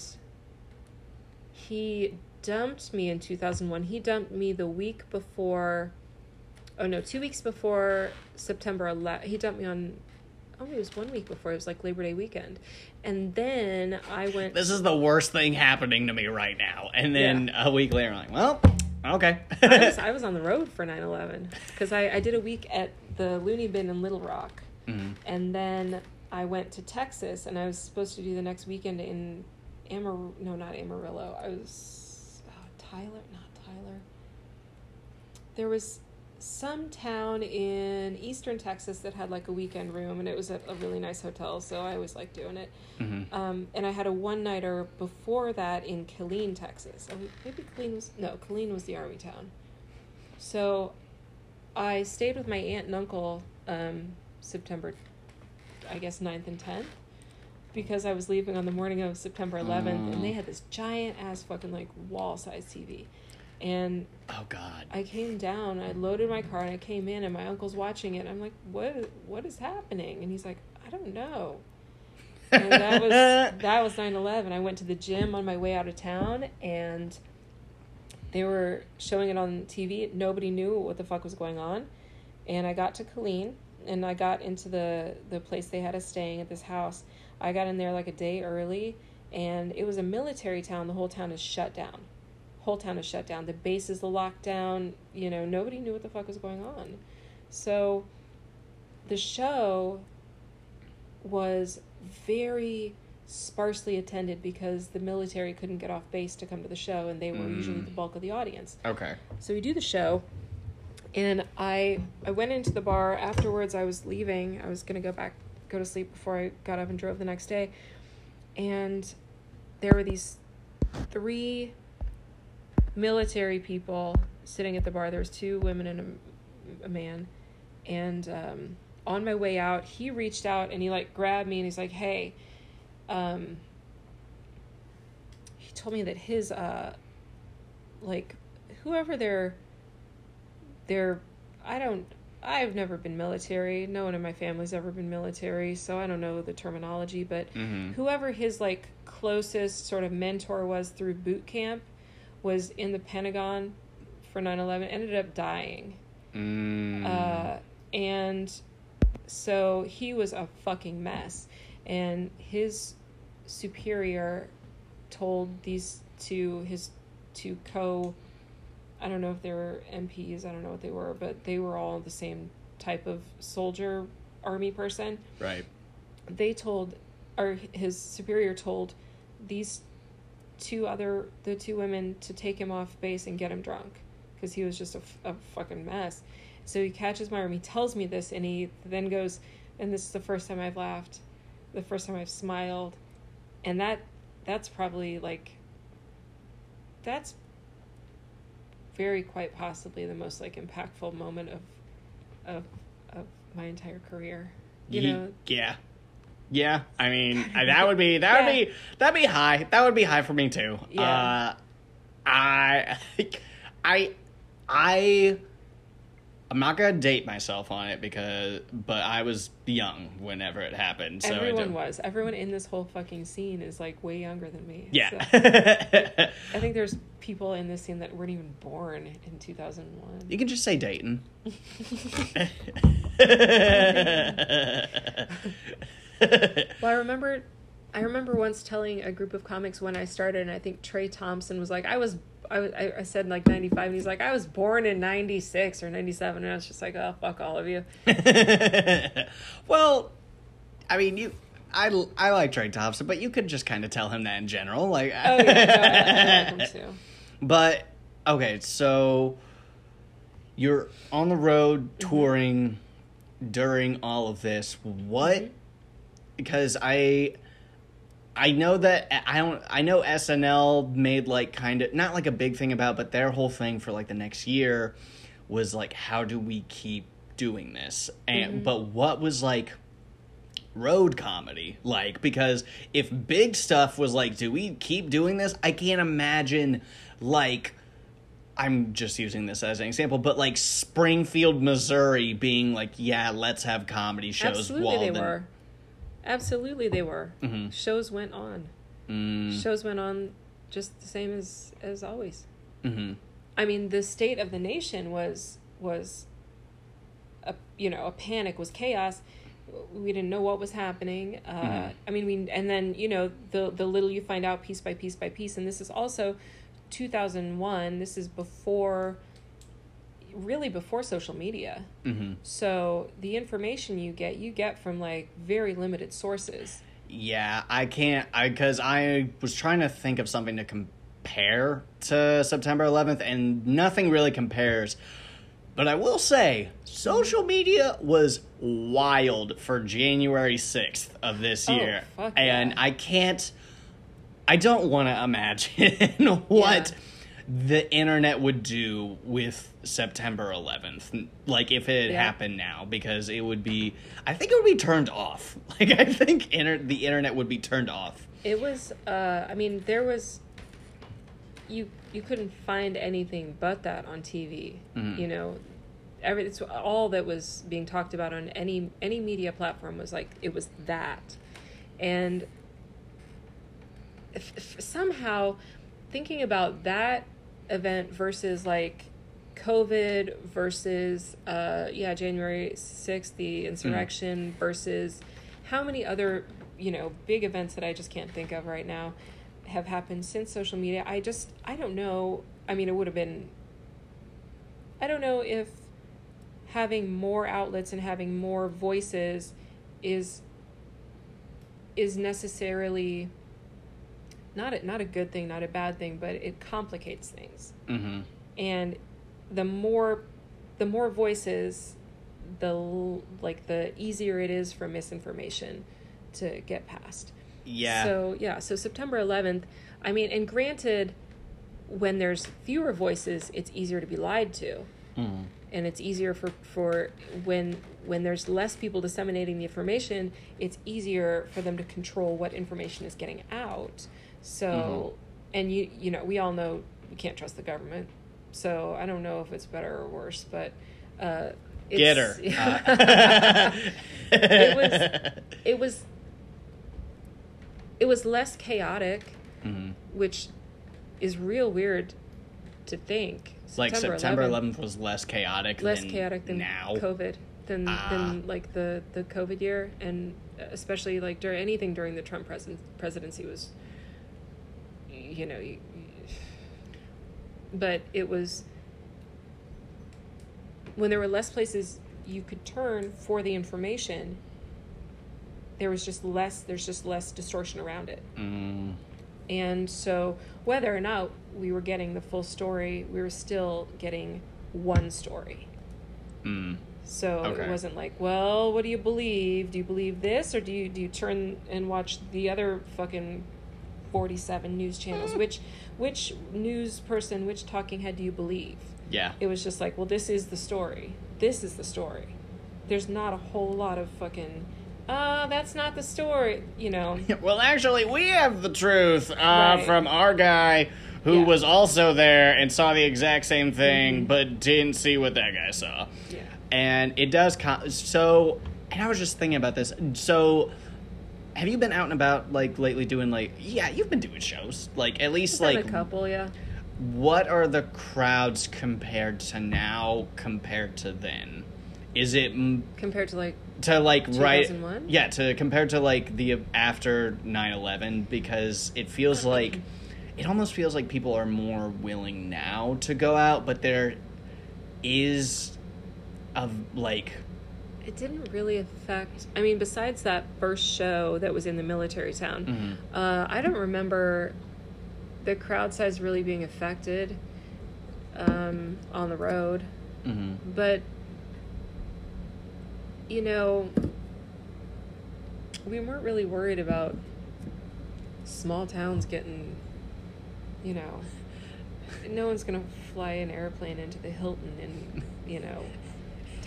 he dumped me in two thousand one. He dumped me the week before. Oh no, two weeks before September 11th. He dumped me on. Oh, it was one week before. It was like Labor Day weekend, and then I went. this is the worst thing happening to me right now. And then a week later, I'm like, well, okay. I was, [laughs] I was on the road for 9 11 because I, I did a week at the Loony Bin in Little Rock. Mhm. And then I went to Texas and I was supposed to do the next weekend in Amar. No, not Amarillo. I was. Tyler? Not Tyler. There was some town in eastern Texas that had like a weekend room and it was at a really nice hotel. So I always liked doing it. Mhm. Um, and I had a one nighter before that in Killeen, Texas. Oh, maybe Killeen was no, Killeen was the army town. So I stayed with my aunt and uncle um, September, I guess 9th and tenth, because I was leaving on the morning of September eleventh, and they mm. had this giant ass fucking like wall size TV, and oh God. I came down, I loaded my car, and I came in, and my uncle's watching it. I'm like, "What? What is happening?" And he's like, "I don't know." And that was [laughs] that was 9/11. I went to the gym on my way out of town, and they were showing it on TV. Nobody knew what the fuck was going on, and I got to Killeen, and I got into the the place they had us staying at this house. I got in there like a day early, and it was a military town. The whole town is shut down whole town is shut down. The base is locked down. You know, nobody knew what the fuck was going on. So the show was very sparsely attended because the military couldn't get off base to come to the show and they were usually mm. the bulk of the audience. Okay. So we do the show, and I I went into the bar afterwards. I was leaving. I was gonna go back, go to sleep before I got up and drove the next day, and there were these three military people sitting at the bar. There was two women and a, a man, and um, on my way out, he reached out and he like grabbed me and he's like, "Hey." Um, he told me that his uh like whoever their their I don't I've never been military. No one in my family's ever been military, so I don't know the terminology, but Mhm. whoever his like closest sort of mentor was through boot camp was in the Pentagon for 9/11 ended up dying. Mm. Uh, and so he was a fucking mess. And his superior told these two, his two co, I don't know if they were MPs, I don't know what they were, but they were all the same type of soldier, army person. right. They told, or his superior told these two other, the two women to take him off base and get him drunk because he was just a fucking mess. So he catches my arm. He tells me this, and he then goes, and this is the first time I've laughed, the first time I've smiled, and that that's probably like that's very quite possibly the most like impactful moment of of of my entire career. You Ye- know, Yeah. Yeah. I mean, I, [laughs] that would be that would be that'd be high. That would be high for me too. Yeah. Uh, I [laughs] I I I'm not gonna date myself on it because, but I was young whenever it happened. So everyone was. Everyone in this whole fucking scene is like way younger than me. Yeah. So, [laughs] I think there's people in this scene that weren't even born in 2001. you can just say Dayton. [laughs] [laughs] Well, I remember, I remember once telling a group of comics when I started, and I think Trey Thompson was like, "I was, I, was- I I said like 95 and he's like I was born in 96 or 97 and I was just like oh fuck all of you [laughs] well, I mean, you. I, I like Drake Thompson, but you could just kind of tell him that in general, like. oh yeah no, I, I like him [laughs] too But okay, so you're on the road mm-hmm. touring during all of this. What? Mm-hmm. Because I I know that I don't I know SNL made like kind of not like a big thing about, but their whole thing for like the next year was like how do we keep doing this? And mm-hmm. but what was like road comedy like because if big stuff was like do we keep doing this? I can't imagine like i'm just using this as an example but like springfield missouri being like yeah let's have comedy shows absolutely while they the- were absolutely they were Mhm. shows went on Mm, shows went on just the same as as always mhm. I mean, the state of the nation was was a you know a panic, was chaos. We didn't know what was happening. Uh, Mhm. I mean, we and then you know the the little you find out piece by piece by piece, and this is also two thousand one. This is before, really before social media. Mhm. So the information you get, you get from like very limited sources. Yeah, I can't. I because I was trying to think of something to compare to September 11th, and nothing really compares. But I will say, social media was wild for January 6th of this Oh, year, fuck and yeah. I can't. I don't want to imagine [laughs] what Yeah. The internet would do with September 11th, like if it had Yeah. happened now, because it would be. I think it would be turned off. [laughs] Like I think inter- the internet would be turned off. It was uh I mean there was you you couldn't find anything but that on TV. Mhm. You know, every it's all that was being talked about on any any media platform was like it was that. And if, if somehow thinking about that event versus like COVID versus uh yeah January 6th the insurrection versus how many other you know big events that I just can't think of right now have happened since social media. I just I don't know. I mean it would have been I don't know if having more outlets and having more voices is is necessarily not a, not a good thing not a bad thing but it complicates things Mm-hmm. and the more the more voices the like the easier it is for misinformation to get past Yeah. so yeah so september 11th i mean and granted when there's fewer voices it's easier to be lied to Mhm. and it's easier for for when when there's less people disseminating the information it's easier for them to control what information is getting out so and you you know we all know we can't trust the government so i don't know if it's better or worse but uh it's, Get her. [laughs] it was it was it was less chaotic Mhm. which is real weird to think Like September 11th was less chaotic. less than chaotic than now. COVID than Ah. than like the the COVID year, and especially like during anything during the Trump president presidency was, you know, you, but it was when there were less places you could turn for the information. There was just less. There's just less distortion around it. Mm. And so, whether or not we were getting the full story, we were still getting one story. Mm. So Okay. it wasn't like, well, what do you believe? Do you believe this, or do you do you turn and watch the other fucking forty-seven news channels? which which news person, which talking head do you believe? Yeah. It was just like, well, this is the story. This is the story. There's not a whole lot of fucking. Uh, that's not the story, you know. [laughs] Well, actually, we have the truth uh, Right. from our guy who Yeah. Mm-hmm. was also there and saw the exact same thing, but didn't see what that guy saw. Yeah. And it does. Co- so, and I was just thinking about this. So, have you been out and about like lately doing like? Yeah, you've been doing shows. Like at least Done like a couple, yeah. what are the crowds compared to now compared to then? Is it mm, Compared to like to like right 2001? yeah to compared to like the after 9-11 because it feels [clears throat] like it almost feels like people are more willing now to go out, but there is of like It didn't really affect. I mean, besides that first show that was in the military town, Mhm. uh, I don't remember the crowd size really being affected um, on the road. mhm. But you know, we weren't really worried about small towns getting, you know, no one's gonna fly an airplane into the Hilton and you know,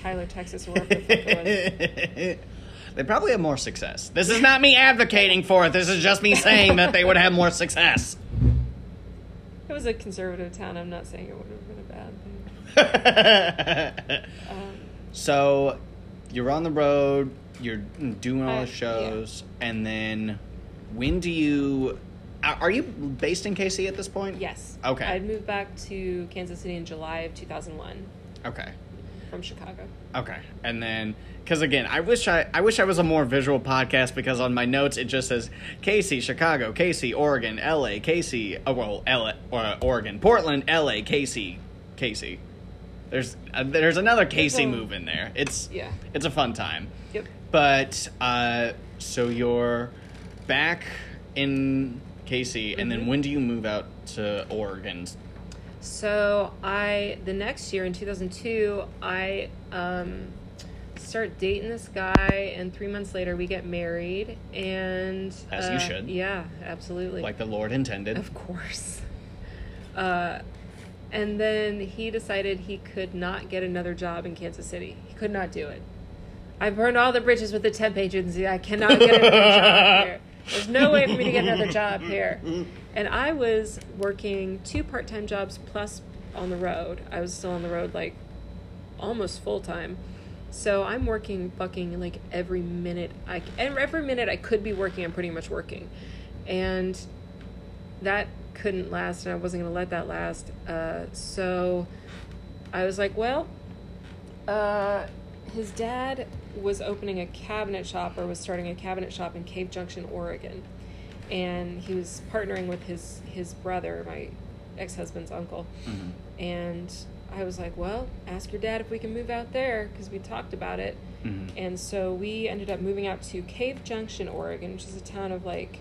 Tyler, Texas, or wherever the fuck it was. [laughs] they probably have more success. This is not me advocating for it. This is just me saying that they would have more success. It was a conservative town. I'm not saying it would have been a bad thing. [laughs] Um, so you're on the road, you're doing all Uh, the shows, and then when do you are are you based in KC at this point? yes. Okay. I'd moved back to Kansas City in July of 2001 Okay. From Chicago. Okay. And then cuz again, I wish I I wish I was a more visual podcast because on my notes it just says Casey, Chicago, Casey, Oregon, LA, Casey, oh well, LA, or Oregon, Portland, LA, Casey, Casey. There's uh, there's another Casey move in there. It's yeah. It's a fun time. Yep. But uh so you're back in KC and then Mhm. when do you move out to Oregon? So I the next year in 2002 I um, start dating this guy and three months later we get married and As you uh, should. yeah absolutely. Like the Lord intended. of course. [laughs] Uh, and then he decided he could not get another job in Kansas City. He could not do it. I burned all the bridges with the temp agency. I cannot get another job [laughs] here. There's no way for me to get another job here and I was working two part time jobs plus on the road. I was still on the road like almost full time. So I'm working fucking like every minute I and every minute I could be working, I'm pretty much working. And that couldn't last and I wasn't gonna let that last. Uh, so I was like, well, uh, his dad was opening a cabinet shop or was starting a cabinet shop in Cave Junction, Oregon. And he was partnering with his his brother, my ex-husband's uncle. Mhm. And I was like, well, ask your dad if we can move out there because we talked about it. Mhm. And so we ended up moving out to Cave Junction, Oregon, which is a town of like,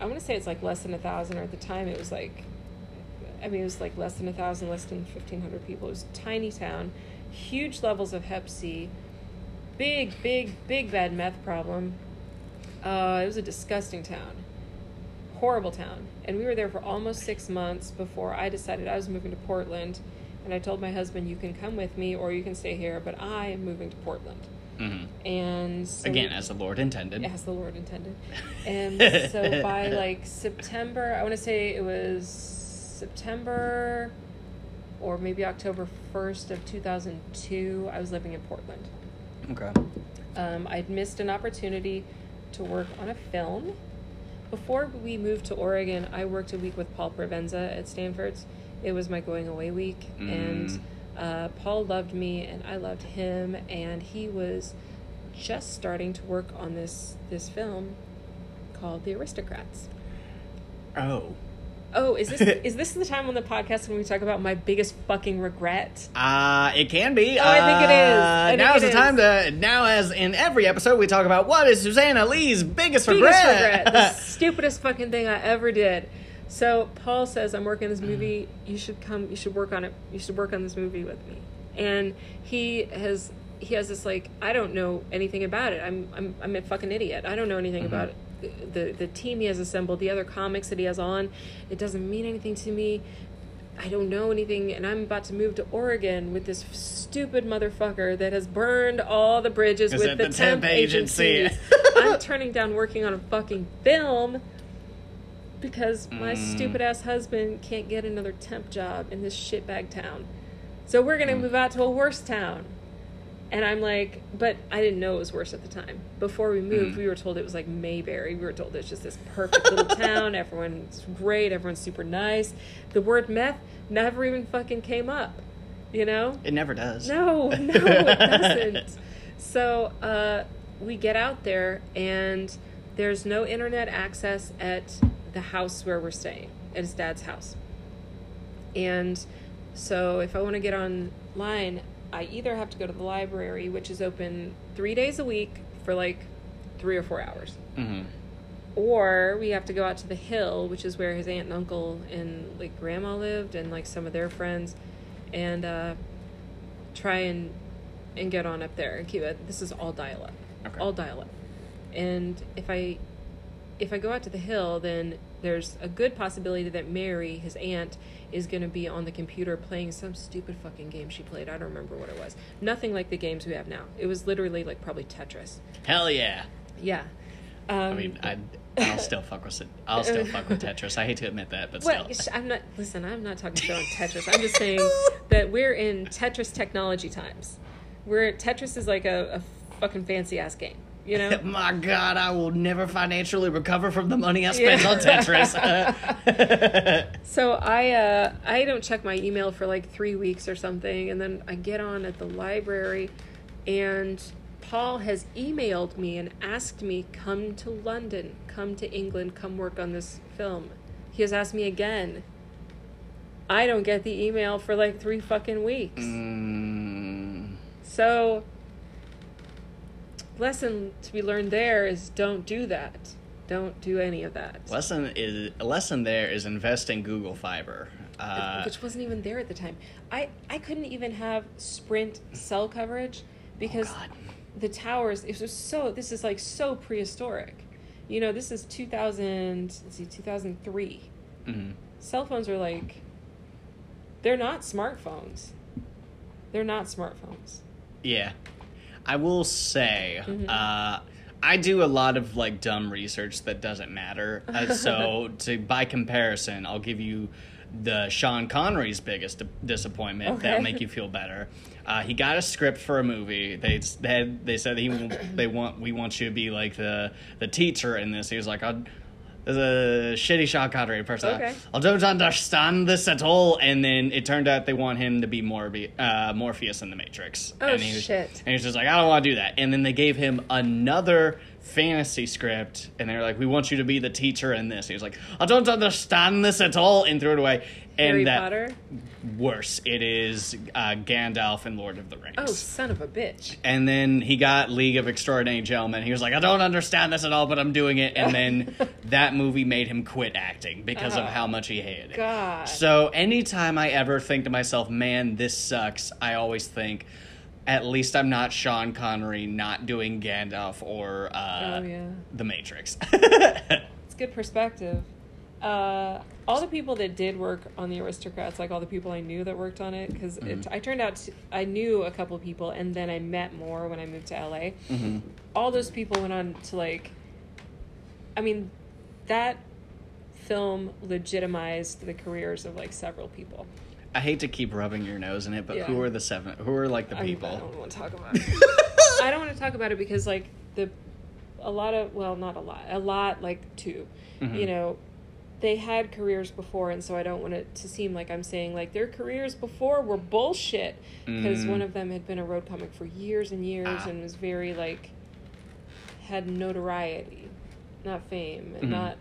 I want to say it's like less than a thousand, or at the time it was like, I mean, it was like less than a thousand, less than 1,500 people. It was a tiny town, huge levels of Hep C, big, big, big bad meth problem. Uh, it was a disgusting town, horrible town. And we were there for almost six months before I decided I was moving to Portland. And I told my husband, you can come with me or you can stay here, but I am moving to Portland. Mhm. And so Again, we- as the Lord intended. as the Lord intended. [laughs] And so by like September, I want to say it was September or maybe October 1st of 2002, I was living in Portland. Okay. Um, I'd missed an opportunity to work on a film. Before we moved to Oregon, I worked a week with Paul Provenza at Stanford's. It was my going away week, Mm. and uh, Paul loved me, and I loved him, and he was just starting to work on this this film called The Aristocrats. Oh. Oh, is this [laughs] is this the time on the podcast when we talk about my biggest fucking regret? Uh, it can be. Oh, I think it is. I Uh, now is the time is. to. Now, as in every episode, we talk about what is Susanna Lee's biggest, biggest regret. regret. the [laughs] stupidest fucking thing I ever did. So Paul says, "I'm working this movie. You should come. You should work on it. You should work on this movie with me." And he has he has this like I don't know anything about it. I'm I'm I'm a fucking idiot. I don't know anything about it. The the team he has assembled, the other comics that he has on, it doesn't mean anything to me. I don't know anything, and I'm about to move to Oregon with this stupid motherfucker that has burned all the bridges Is with the, the temp temp, agency? [laughs] I'm turning down working on a fucking film because my Mm. stupid ass husband can't get another temp job in this shitbag town. So we're gonna Mm. move out to a worse town. And I'm like, but I didn't know it was worse at the time. Before we moved, Mm. we were told it was like Mayberry. We were told it's just this perfect little [laughs] town. Everyone's great. Everyone's super nice. The word meth never even fucking came up. You know? It never does. No, [laughs] no, it doesn't. So uh, we get out there, and there's no internet access at the house where we're staying. at his dad's house. And so if I want to get online, I either have to go to the library, which is open three days a week for like three or four hours, Mm-hmm. or we have to go out to the hill, which is where his aunt and uncle and like grandma lived, and like some of their friends, and uh, try and and get on up there and keep it. This is all dial up, Okay. all dial up, and if I if I go out to the hill, then there's a good possibility that Mary, his aunt, is going to be on the computer playing some stupid fucking game she played. I don't remember what it was. Nothing like the games we have now. It was literally like probably Tetris. Hell yeah. Yeah. Um, I mean, I, I'll still fuck with. I'll still fuck with Tetris. I hate to admit that, but Well, still. I'm not. Listen, I'm not talking shit on Tetris. I'm just saying that we're in Tetris technology times. Where Tetris is like a, a fucking fancy ass game. You know. [laughs] My God, I will never financially recover from the money I spent Yeah. on Tetris. [laughs] [laughs] So I uh, I don't check my email for like three weeks or something, and then I get on at the library, and Paul has emailed me and asked me come to London, come to England, come work on this film. He has asked me again. I don't get the email for like three fucking weeks. mm, So, lesson to be learned there is don't do that. Don't do any of that. lesson is a lesson there is invest in Google Fiber. Uh, which wasn't even there at the time. I I couldn't even have Sprint cell coverage because Oh, the towers. It was so. This is like so prehistoric. You know, this is two thousand. Let's see, two thousand three. mhm. Cell phones are like. They're not smartphones. They're not smartphones. Yeah. I will say, Mm-hmm. uh, I do a lot of like dumb research that doesn't matter. Uh, so, [laughs] to by comparison, I'll give you the Sean Connery's biggest di- disappointment Okay. that'll make you feel better. Uh, he got a script for a movie. They they, they said he they want we want you to be like the the teacher in this. He was like, I'll, there's a shitty Sean Connery person. Okay. I don't understand this at all. And then it turned out they want him to be Morbi- uh, Morpheus in the Matrix. Oh, and he was, shit. And he was just like, I don't want to do that. And then they gave him another fantasy script, and they were like, We want you to be the teacher in this. He was like, I don't understand this at all, and threw it away. And Harry that Potter. worse, it is uh, Gandalf and Lord of the Rings. Oh, son of a bitch. And then he got League of Extraordinary Gentlemen. He was like, I don't understand this at all, but I'm doing it. And then [laughs] that movie made him quit acting because of Oh, how much he hated it. God. So anytime I ever think to myself, man, this sucks, I always think, at least I'm not Sean Connery not doing Gandalf or uh, Oh, yeah. The Matrix. [laughs] It's good perspective. Uh, all the people that did work on the aristocrats, like all the people I knew that worked on it, because I turned out to, I knew a couple people, and then I met more when I moved to LA. All those people went on to like, I mean, that film legitimized the careers of like several people. I hate to keep rubbing your nose in it, but Yeah. who are the seven? Who are like the I- people? I don't want to talk about it. [laughs] I don't want to talk about it because like the a lot of well not a lot a lot like 2 Mm-hmm. you know they had careers before and so I don't want it to seem like I'm saying like their careers before were bullshit because Mm. one of them had been a road comic for years and years Ah. and was very like had notoriety not fame Mhm. not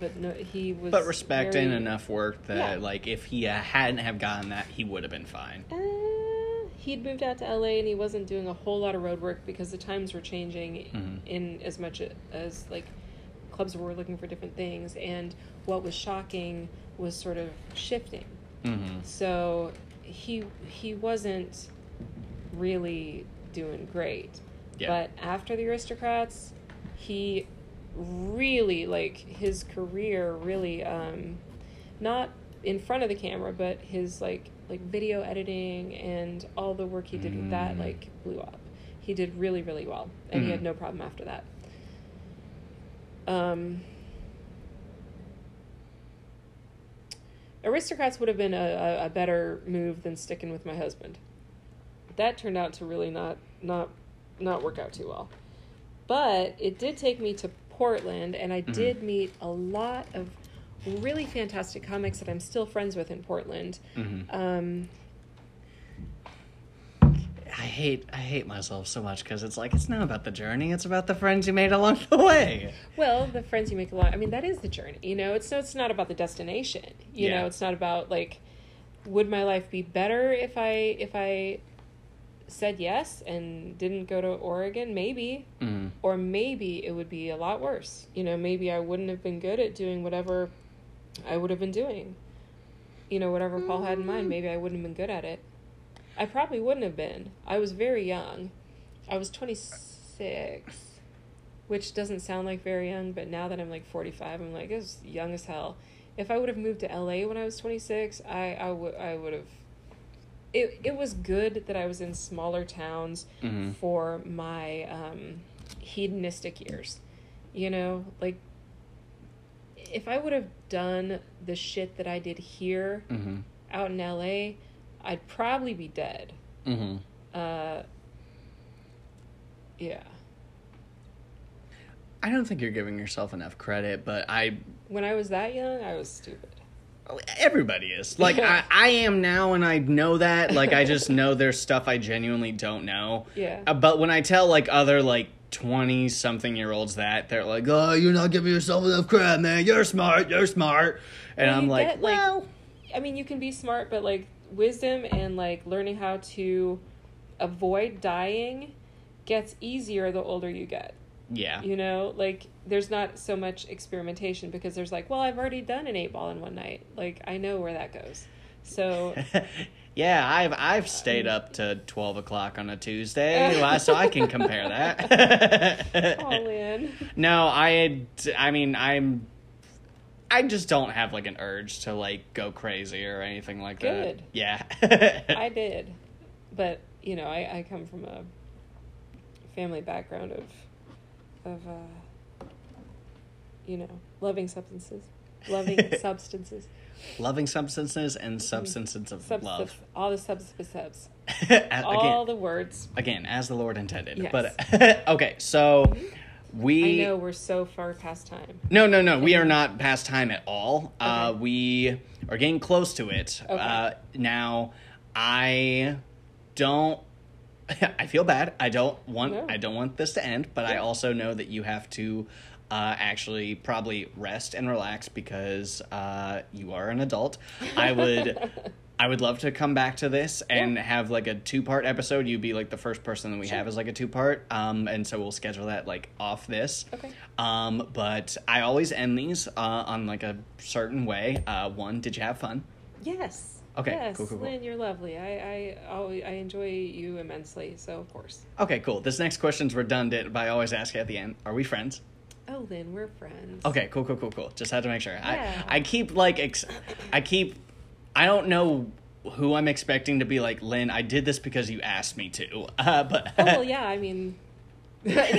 but no he was but respect very, and enough work that, Yeah. like, if he uh, hadn't have gotten that, he would have been fine. Uh, he'd moved out to LA and he wasn't doing a whole lot of road work because the times were changing Mhm. in as much as like clubs were looking for different things and what was shocking was sort of shifting. Mm-hmm. So he he wasn't really doing great. Yeah. But after the aristocrats, he really like his career really um not in front of the camera, but his like like video editing and all the work he did with that Mm. like blew up. He did really really well, and he Mhm. had no problem after that. Um, Aristocrats would have been a, a, better move than sticking with my husband. That turned out to really not not not work out too well. But it did take me to Portland, and I did meet a lot of really fantastic comics that I'm still friends with in Portland. Mm-hmm. Um, I, hate I hate myself so much because it's like it's not about the journey; it's about the friends you made along the way. Well, the friends you make along. I mean, that is the journey. You know, it's so it's not about the destination. You Yeah. know, it's not about like, would my life be better if I if I said yes and didn't go to Oregon? Maybe, Mm. or maybe it would be a lot worse. You know, maybe I wouldn't have been good at doing whatever I would have been doing. You know, whatever Paul had in mind, maybe I wouldn't have been good at it. I probably wouldn't have been. I was very young. I was 26, which doesn't sound like very young, but now that I'm like 45, I'm like, it's young as hell. If I would have moved to LA when I was 26, I, I would I would have. It, it was good that I was in smaller towns Mhm. for my um, hedonistic years. You know, like if I would have done the shit that I did here Mm-hmm. out in LA, I'd probably be dead. Mm-hmm. Uh, yeah. I don't think you're giving yourself enough credit, but I When I was that young, I was stupid. everybody is like I, I am now, and I know that. Like I just know there's stuff I genuinely don't know. Yeah. Uh, but when I tell like other like twenty something year olds that, they're like, "Oh, you're not giving yourself enough credit, man. You're smart. You're smart." And Well, I'm like, get, like- "Well." I mean, you can be smart, but like wisdom and like learning how to avoid dying gets easier the older you get. Yeah. You know, like there's not so much experimentation because there's like, well, I've already done an eight ball in one night. Like I know where that goes. So [laughs] yeah, I've I've stayed up to twelve o'clock on a Tuesday, [laughs] uh, so I can compare that. all in. [laughs] no, I I mean I'm I just don't have like an urge to like go crazy or anything like Good. that. Yeah. [laughs] I did, but you know, I, I come from a family background of of uh, you know loving substances, loving [laughs] substances, Loving substances and substances of subs- love. all the substances. [laughs] subs, again, all the words. again, as the Lord intended. Yes. But okay, so we I know we're so far past time. No, no, no. We are not past time at all. Uh, we are getting close to it. Okay. Uh, now, I don't. [laughs] I feel bad. I don't want. No. I don't want this to end. But I also know that you have to uh, actually probably rest and relax because uh, you are an adult. I would. [laughs] I would love to come back to this and Yeah. have like a two part episode. You'd be like the first person that we Sure. have as like a two part. Um, and so we'll schedule that like off this. Okay. Um, but I always end these uh, on like a certain way. Uh, one, did you have fun? Yes. Okay, Yes, cool, cool, cool. Lynn, you're lovely. I I always, I enjoy you immensely. So of course. Okay, cool. This next question's redundant, but I always ask at the end: Are we friends? Oh, Lynn, we're friends. Okay, cool, cool, cool, cool. Just had to make sure. Yeah. I I keep like ex- I keep I don't know who I'm expecting to be like Lynn. I did this because you asked me to. [laughs] Uh, but Oh well, yeah. I mean, [laughs] like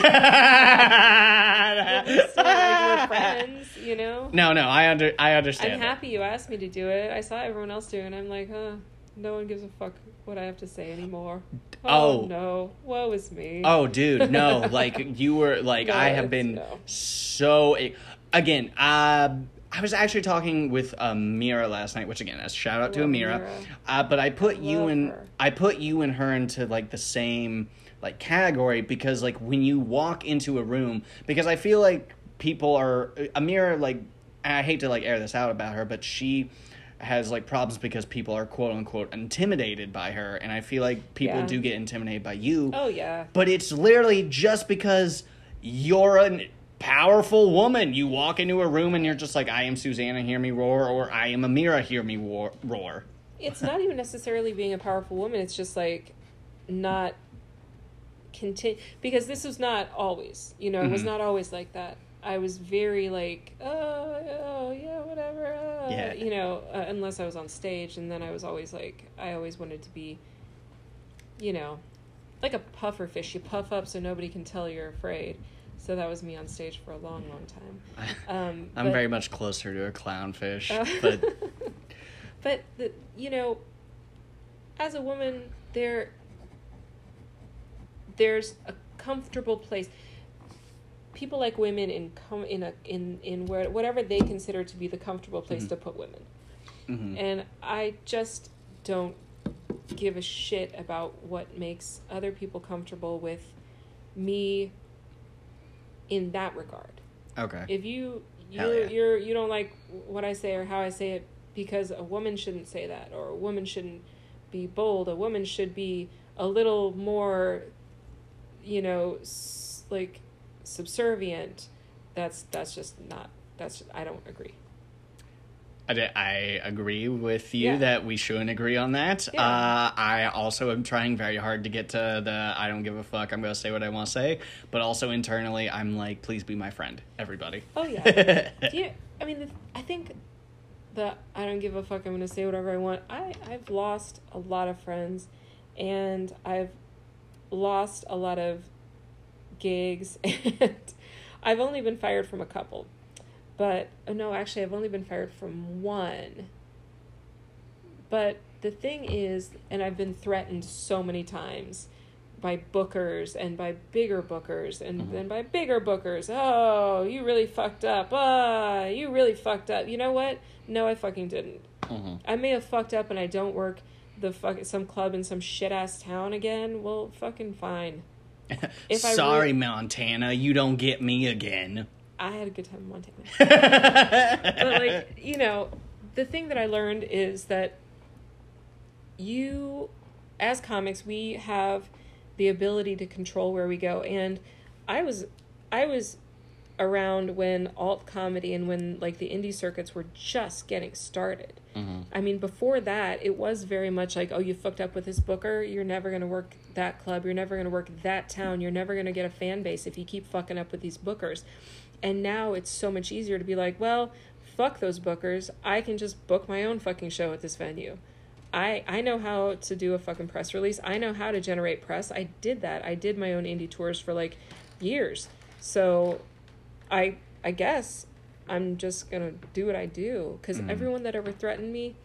we're friends, you know. No, no, I under I understand. I'm that. happy you asked me to do it. I saw everyone else do it, and I'm like, huh, no one gives a fuck what I have to say anymore. Oh. Oh, no, woe is me. Oh, dude, no! [laughs] Like you were like No, I have been no. so. Again, uh, I was actually talking with Amira last night, which again, a shout out to Amira. Amira. Uh, but I put you Love and. I put you and her into like the same like category because like when you walk into a room, because I feel like people are Amira like I hate to like air this out about her, but she has like problems because people are quote unquote intimidated by her and I feel like people Yeah. do get intimidated by you Oh yeah. but it's literally just because you're a powerful woman. You walk into a room and you're just like, I am Susanna, hear me roar, or I am Amira, hear me roar. roar. it's not even necessarily being a powerful woman it's just like not continue because this was not always you know it was Mhm. not always like that i was very like oh, oh yeah whatever uh, Yeah. you know uh, unless i was on stage and then i was always like i always wanted to be you know like a puffer fish you puff up so nobody can tell you're afraid so that was me on stage for a long long time [laughs] um, I'm but- very much closer to a clownfish, uh, but [laughs] but the, you know, as a woman, there there's a comfortable place. People like women in com- in a in in where whatever they consider to be the comfortable place Mhm. to put women, mhm. and I just don't give a shit about what makes other people comfortable with me in that regard. Okay. If you you're yeah. you're you don't like what I say or how I say it because a woman shouldn't say that or a woman shouldn't be bold. A woman should be a little more you know s- like subservient. That's that's just not that's I don't agree. I, I agree with you Yeah. that we shouldn't agree on that. Yeah. Uh, I also am trying very hard to get to the I don't give a fuck, I'm going to say what I want to say. But also internally, I'm like, please be my friend, everybody. Oh yeah. [laughs] Do you, I mean, I think the I don't give a fuck. I'm gonna say whatever I want. I I've lost a lot of friends, and I've lost a lot of gigs, [laughs] and I've only been fired from a couple. But oh, no, actually, I've only been fired from one. But the thing is, and I've been threatened so many times by bookers and by bigger bookers and then by bigger bookers. Oh, you really fucked up. Ah, you really fucked up. You know what? No, I fucking didn't. Mhm. I may have fucked up and I don't work the fuck some club in some shit ass town again. Well, fucking fine. [laughs] Sorry, Montana, you don't get me again. I had a good time in Montana. [laughs] but like you know the thing that i learned is that you as comics we have the ability to control where we go and i was i was around when alt comedy and when like the indie circuits were just getting started mm-hmm. i mean before that it was very much like oh you fucked up with this booker you're never going to work that club you're never going to work that town you're never going to get a fan base if you keep fucking up with these bookers and now it's so much easier to be like, well, fuck those bookers. I can just book my own fucking show at this venue. I I know how to do a fucking press release. I know how to generate press. I did that. I did my own indie tours for like years. So I I guess I'm just to do what I do cuz mm. everyone that ever threatened me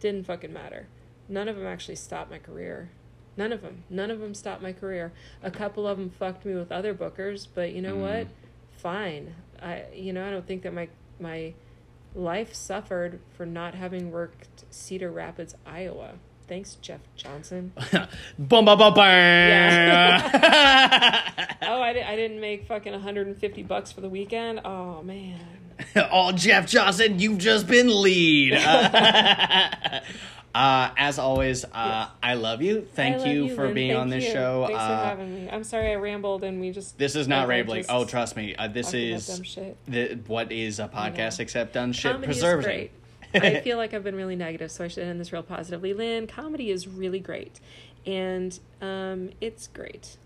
didn't fucking matter. None of them actually stopped my career. None of them. None of them stopped my career. A couple of them fucked me with other bookers, but you know mm. what? Fine. I you know, I don't think that my my life suffered for not having worked Cedar Rapids, Iowa. Thanks, Jeff Johnson. Bum, bum, bum, bum. Oh, I, di- I didn't make fucking 150 bucks for the weekend. Oh man. [laughs] oh, Jeff Johnson, you've just been lead. Uh, [laughs] [laughs] uh, as always, uh, I love you. Thank love you, for Lynn. being Thank on this you. show. Thanks uh, for having me. I'm sorry I rambled and we just. This is not rambling. Oh, trust me. Uh, this is dumb shit. the, what is a podcast except done shit Comedy is preserving. I [laughs] feel like I've been really negative, so I should end this real positively. Lynn, comedy is really great, and um, it's great,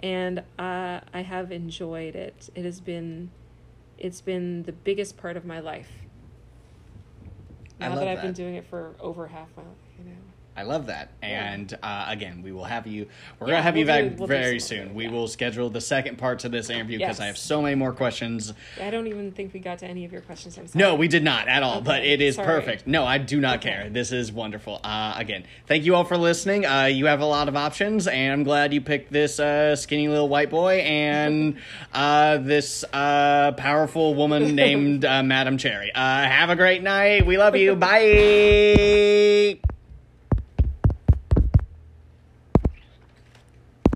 and uh, I have enjoyed it. It has been, it's been the biggest part of my life. I Now love that I've been doing it for over half my life. I love that. And uh, again, we will have you. We're Yeah, gonna have you we'll back do- we'll very soon. We yeah. will schedule the second part to this interview because Yes. I have so many more questions. I don't even think we got to any of your questions. I'm sorry. No, we did not at all, but it is sorry. perfect. No, I do not Okay. care. This is wonderful. Uh, again, thank you all for listening. Uh, you have a lot of options, and I'm glad you picked this uh, skinny little white boy and [laughs] uh, this uh, powerful woman [laughs] named uh, Madam Cherry. Uh, have a great night. We love you. [laughs] Bye.